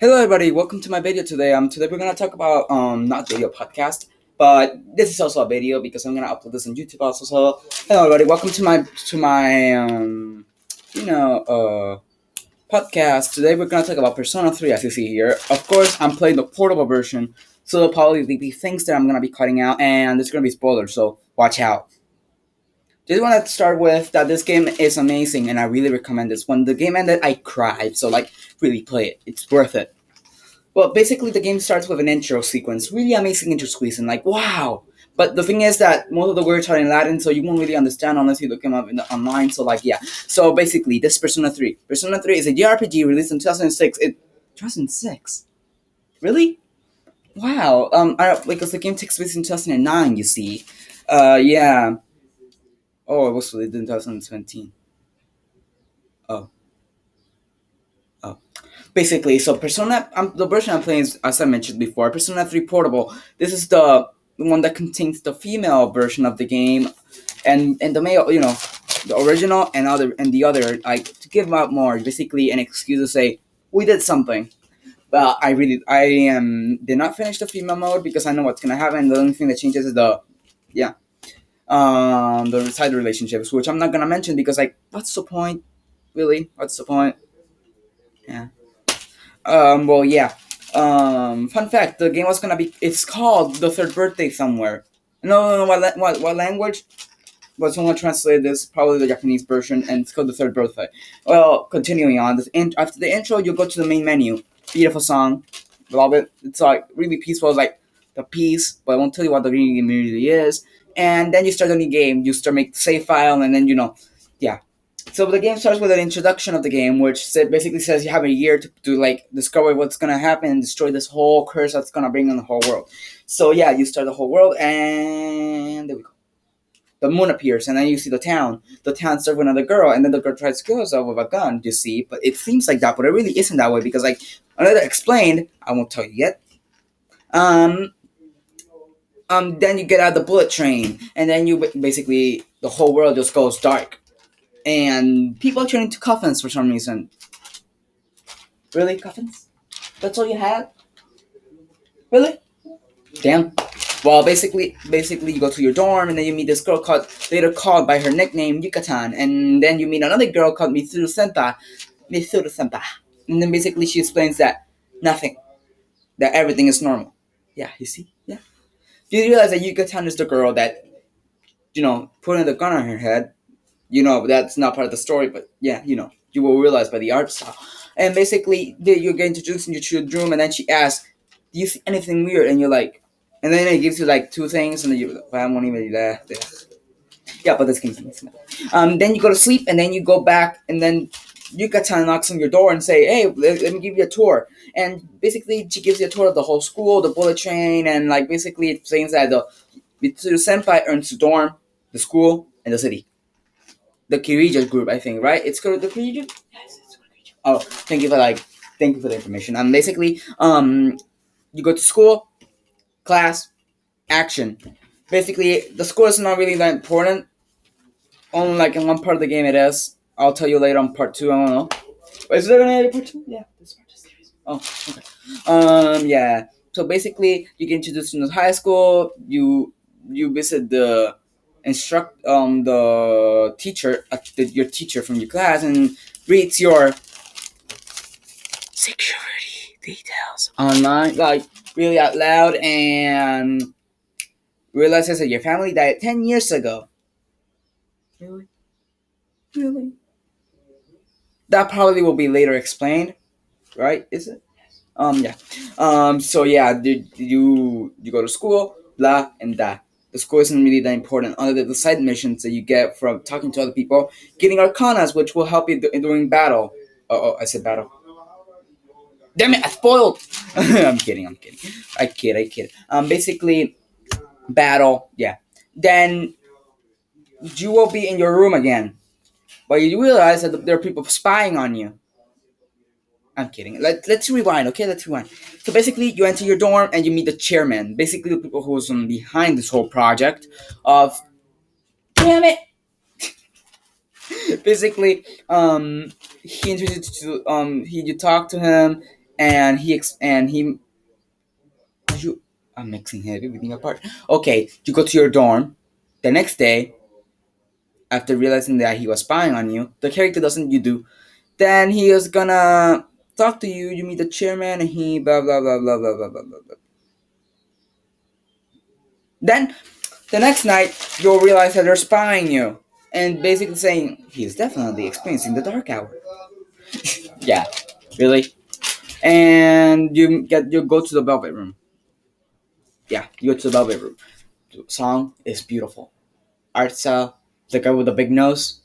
Hello, everybody. Welcome to my video today. Um, today we're gonna talk about um not video podcast, but this is also a video because I'm gonna upload this on YouTube also. So, hello, everybody. Welcome to my to my um you know uh podcast. Today we're gonna talk about Persona 3, as you see here. Of course, I'm playing the portable version, so there'll probably be things that I'm gonna be cutting out, and there's gonna be spoilers. So watch out. Just want to start with that this game is amazing and I really recommend this. When the game ended, I cried. So like, really play it. It's worth it. Well, basically, the game starts with an intro sequence. Really amazing intro sequence, and like, wow. But the thing is that most of the words are in Latin, so you won't really understand unless you look them up in the, online. So like, yeah. So basically, this Persona 3. Persona 3 is a JRPG released in 2006. It 2006. Really? Wow. Um, I, because the game takes place in 2009. You see. Uh, yeah. Oh, it was released in 2017. Oh. Oh. Basically, so Persona, um, the version I'm playing is, as I mentioned before, Persona 3 Portable. This is the one that contains the female version of the game, and and the male, you know, the original and other and the other, like to give out more, basically an excuse to say we did something. But I really, I um did not finish the female mode because I know what's gonna happen. The only thing that changes is the, yeah, um, the side relationships, which I'm not gonna mention because like, what's the point? Really, what's the point? Yeah. Um. Well, yeah. Um. Fun fact: the game was gonna be. It's called the third birthday somewhere. No, no, no. What, what, what language? But someone translated this, probably the Japanese version, and it's called the third birthday. Well, continuing on, this in, after the intro, you go to the main menu. Beautiful song, love it. It's like really peaceful, like the piece, but I won't tell you what the green game really is and then you start a new game. You start make save file, and then you know, yeah. So the game starts with an introduction of the game, which basically says you have a year to, to like discover what's gonna happen and destroy this whole curse that's gonna bring on the whole world. So yeah, you start the whole world, and there we go. The moon appears, and then you see the town. The town starts with another girl, and then the girl tries to kill herself with a gun. You see, but it seems like that, but it really isn't that way because, like, another explained. I won't tell you yet. Um, um, then you get out of the bullet train, and then you basically the whole world just goes dark, and people turn into coffins for some reason. Really, coffins? That's all you had? Really? Damn. Well, basically, basically, you go to your dorm, and then you meet this girl called later called by her nickname Yuka-tan, and then you meet another girl called Mitsuru Senpai, Mitsuru Senpai, and then basically she explains that nothing, that everything is normal. Yeah, you see, yeah you realize that Yuka-tan is the girl that, you know, putting the gun on her head. You know, that's not part of the story, but yeah, you know, you will realize by the art style. And basically, you get introduced into your room, and then she asks, "Do you see anything weird?" And you're like, and then it gives you like two things, and then you, well, I won't even do that. Yeah, but this amazing. Um, then you go to sleep, and then you go back, and then Yuka-tan knocks on your door and say, "Hey, let, let, me give you a tour." And basically, she gives you a tour of the whole school, the bullet train, and like basically it explains that the Mitsuru Senpai earns the dorm, the school, and the city. The Kirija group, I think, right? It's called the Kirija. Yes, it's Kirija. Oh, thank you for like, thank you for the information. And basically, um, you go to school, class, action. Basically, the school is not really that important. Only like in one part of the game it is I'll tell you later on part two. I don't know. Is there any part two? Yeah, this part is series. Oh, okay. Um, yeah. So basically, you get introduced into high school. You you visit the instruct um the teacher uh, the, your teacher from your class and reads your security details online like really out loud and realizes that your family died 10 years ago really really that probably will be later explained, right? Is it? Um, yeah. Um, so yeah, did you you go to school, blah, and that. The school isn't really that important, other than the side missions that you get from talking to other people, getting arcanas, which will help you during battle. Oh, oh, I said battle. Damn it, I spoiled. I'm kidding. I'm kidding. I kid. I kid. Um, basically, battle. Yeah. Then you will be in your room again but you realize that there are people spying on you. I'm kidding. Let, let's rewind, okay? Let's rewind. So basically, you enter your dorm and you meet the chairman. Basically, the people who's um, behind this whole project of. Damn it! basically, um, he introduced you to um, he you talk to him, and he and he you I'm mixing everything apart. Okay, you go to your dorm. The next day, after realizing that he was spying on you, the character doesn't you do. Then he is gonna talk to you. You meet the chairman, and he blah blah blah blah blah blah blah blah. Then the next night, you'll realize that they're spying you, and basically saying he's definitely experiencing the dark hour. yeah, really. And you get you go to the velvet room. Yeah, you go to the velvet room. The song is beautiful. Art style, the guy with the big nose.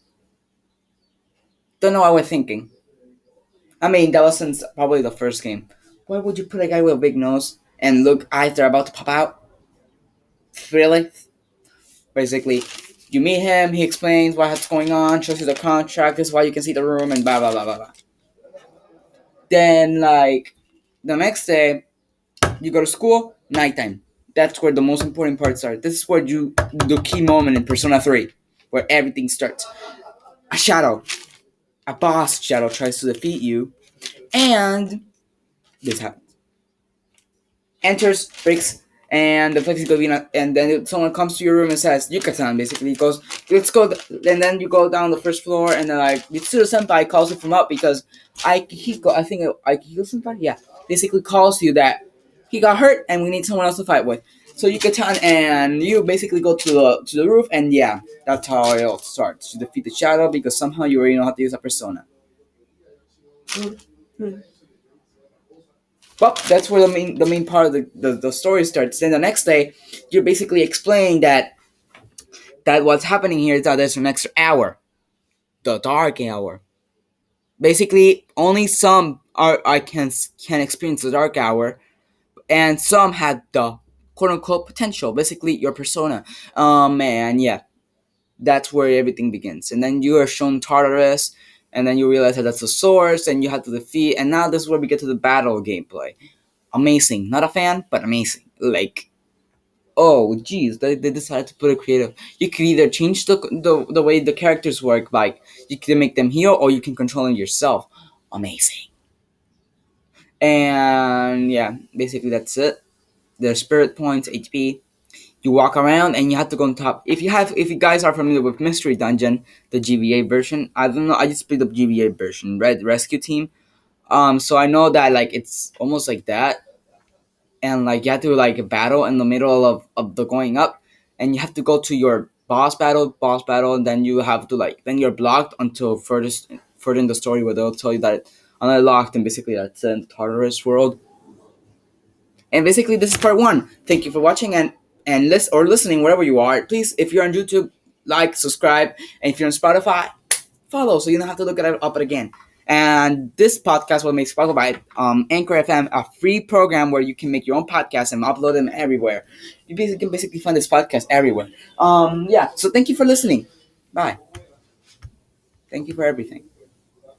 Don't know what we're thinking. I mean, that wasn't probably the first game. Why would you put a guy with a big nose and look eyes that are about to pop out? Really? Basically, you meet him, he explains what's going on, shows you the contract, this is why you can see the room, and blah blah blah blah blah. Then, like, the next day, you go to school, nighttime. That's where the most important parts are. This is where you, the key moment in Persona 3, where everything starts. A shadow, a boss shadow tries to defeat you, and this happens. Enters, breaks, and the place is going to be, and then someone comes to your room and says, Yuka-san, basically, goes, let's go, and then you go down the first floor, and then, like, Mitsuru Senpai calls you from up because Akihiko, I think, Akihiko Senpai, yeah, basically calls you that he got hurt and we need someone else to fight with. So Yuka-tan and you basically go to the to the roof, and yeah, that's how it all starts. You defeat the shadow because somehow you already know how to use a persona. Hmm. Well, that's where the main the main part of the, the, the story starts. Then the next day, you're basically explaining that that what's happening here is that there's an extra hour, the dark hour. Basically, only some are I can can experience the dark hour, and some had the quote unquote potential. Basically, your persona. Um, and yeah, that's where everything begins. And then you are shown Tartarus, and then you realize that that's the source, and you have to defeat. And now this is where we get to the battle gameplay. Amazing. Not a fan, but amazing. Like, oh, geez, they, they decided to put a creative. You could either change the, the the way the characters work, like you can make them heal, or you can control them yourself. Amazing. And yeah, basically that's it. The spirit points, HP. You walk around and you have to go on top. If you have, if you guys are familiar with Mystery Dungeon, the GBA version, I don't know. I just played the GBA version, Red Rescue Team. Um, so I know that like it's almost like that, and like you have to like battle in the middle of of the going up, and you have to go to your boss battle, boss battle, and then you have to like then you're blocked until furthest further in the story where they'll tell you that unlocked and basically that's in the Tartarus world. And basically this is part one. Thank you for watching and and list or listening wherever you are. Please, if you're on YouTube, like, subscribe, and if you're on Spotify, follow so you don't have to look it up again. And this podcast will make by um, Anchor FM, a free program where you can make your own podcast and upload them everywhere. You basically can basically find this podcast everywhere. Um, yeah. So thank you for listening. Bye. Thank you for everything.